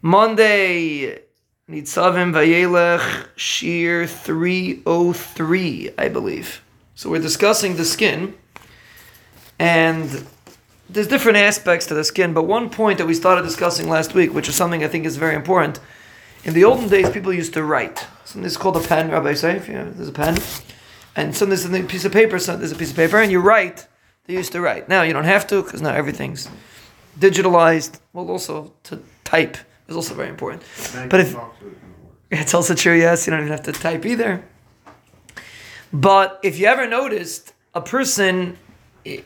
Monday, Nitzavim Vayelech Shiur 303, I believe. So we're discussing the skin, and there's different aspects to the skin, but one point that we started discussing last week, which is something I think is very important. In the olden days, people used to write. Something is called a pen, Rabbi say, if you there's a pen. And some there's a piece of paper, some there's a piece of paper, and you write. They used to write. Now you don't have to, because now everything's digitalized. Well, also to type is also very important. But if it's also true, yes, you don't even have to type either. But if you ever noticed a person,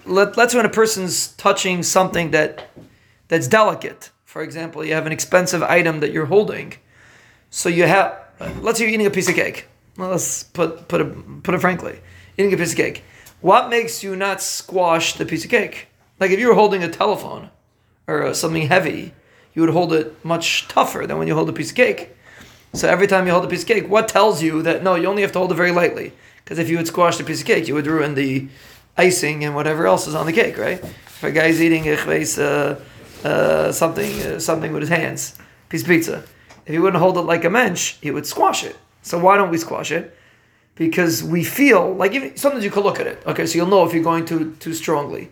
let, let's say when a person's touching something that that's delicate. For example, you have an expensive item that you're holding, so you have. Let's say you're eating a piece of cake. Well, let's put put it put it frankly, eating a piece of cake. What makes you not squash the piece of cake? Like if you were holding a telephone or uh, something heavy, you would hold it much tougher than when you hold a piece of cake. So every time you hold a piece of cake, what tells you that no, you only have to hold it very lightly? Because if you would squash the piece of cake, you would ruin the icing and whatever else is on the cake, right? If a guy's eating a uh, uh, something uh, something with his hands, piece of pizza, if he wouldn't hold it like a mensch, he would squash it. So why don't we squash it? Because we feel like sometimes you could look at it. Okay, so you'll know if you're going too too strongly.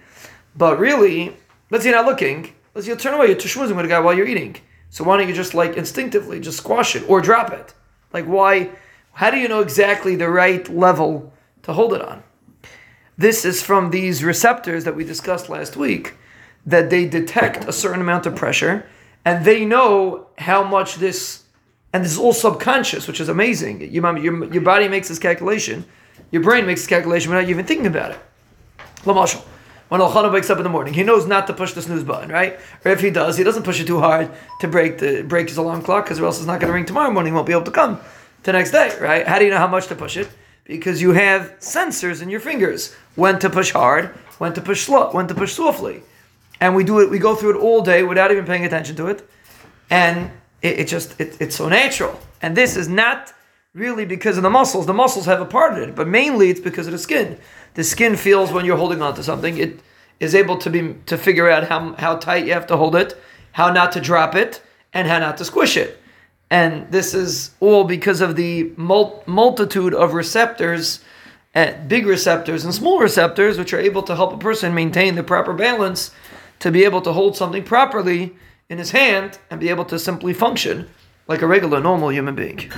But really, let's say you're not looking. Let's say you turn away. You're with a guy while you're eating. So why don't you just like instinctively just squash it or drop it? Like why? How do you know exactly the right level to hold it on? This is from these receptors that we discussed last week that they detect a certain amount of pressure and they know how much this and this is all subconscious, which is amazing. Your, your, your body makes this calculation, your brain makes this calculation without you even thinking about it. Lamashal. When Al wakes up in the morning, he knows not to push the snooze button, right? Or if he does, he doesn't push it too hard to break the break his alarm clock, because or else it's not going to ring tomorrow morning. He won't be able to come the next day, right? How do you know how much to push it? Because you have sensors in your fingers when to push hard, when to push slow, when to push softly, and we do it. We go through it all day without even paying attention to it, and it, it just it, it's so natural. And this is not really because of the muscles. The muscles have a part in it, but mainly it's because of the skin. The skin feels when you're holding on to something. It is able to be to figure out how how tight you have to hold it, how not to drop it, and how not to squish it. And this is all because of the mul- multitude of receptors, uh, big receptors and small receptors, which are able to help a person maintain the proper balance to be able to hold something properly in his hand and be able to simply function like a regular, normal human being.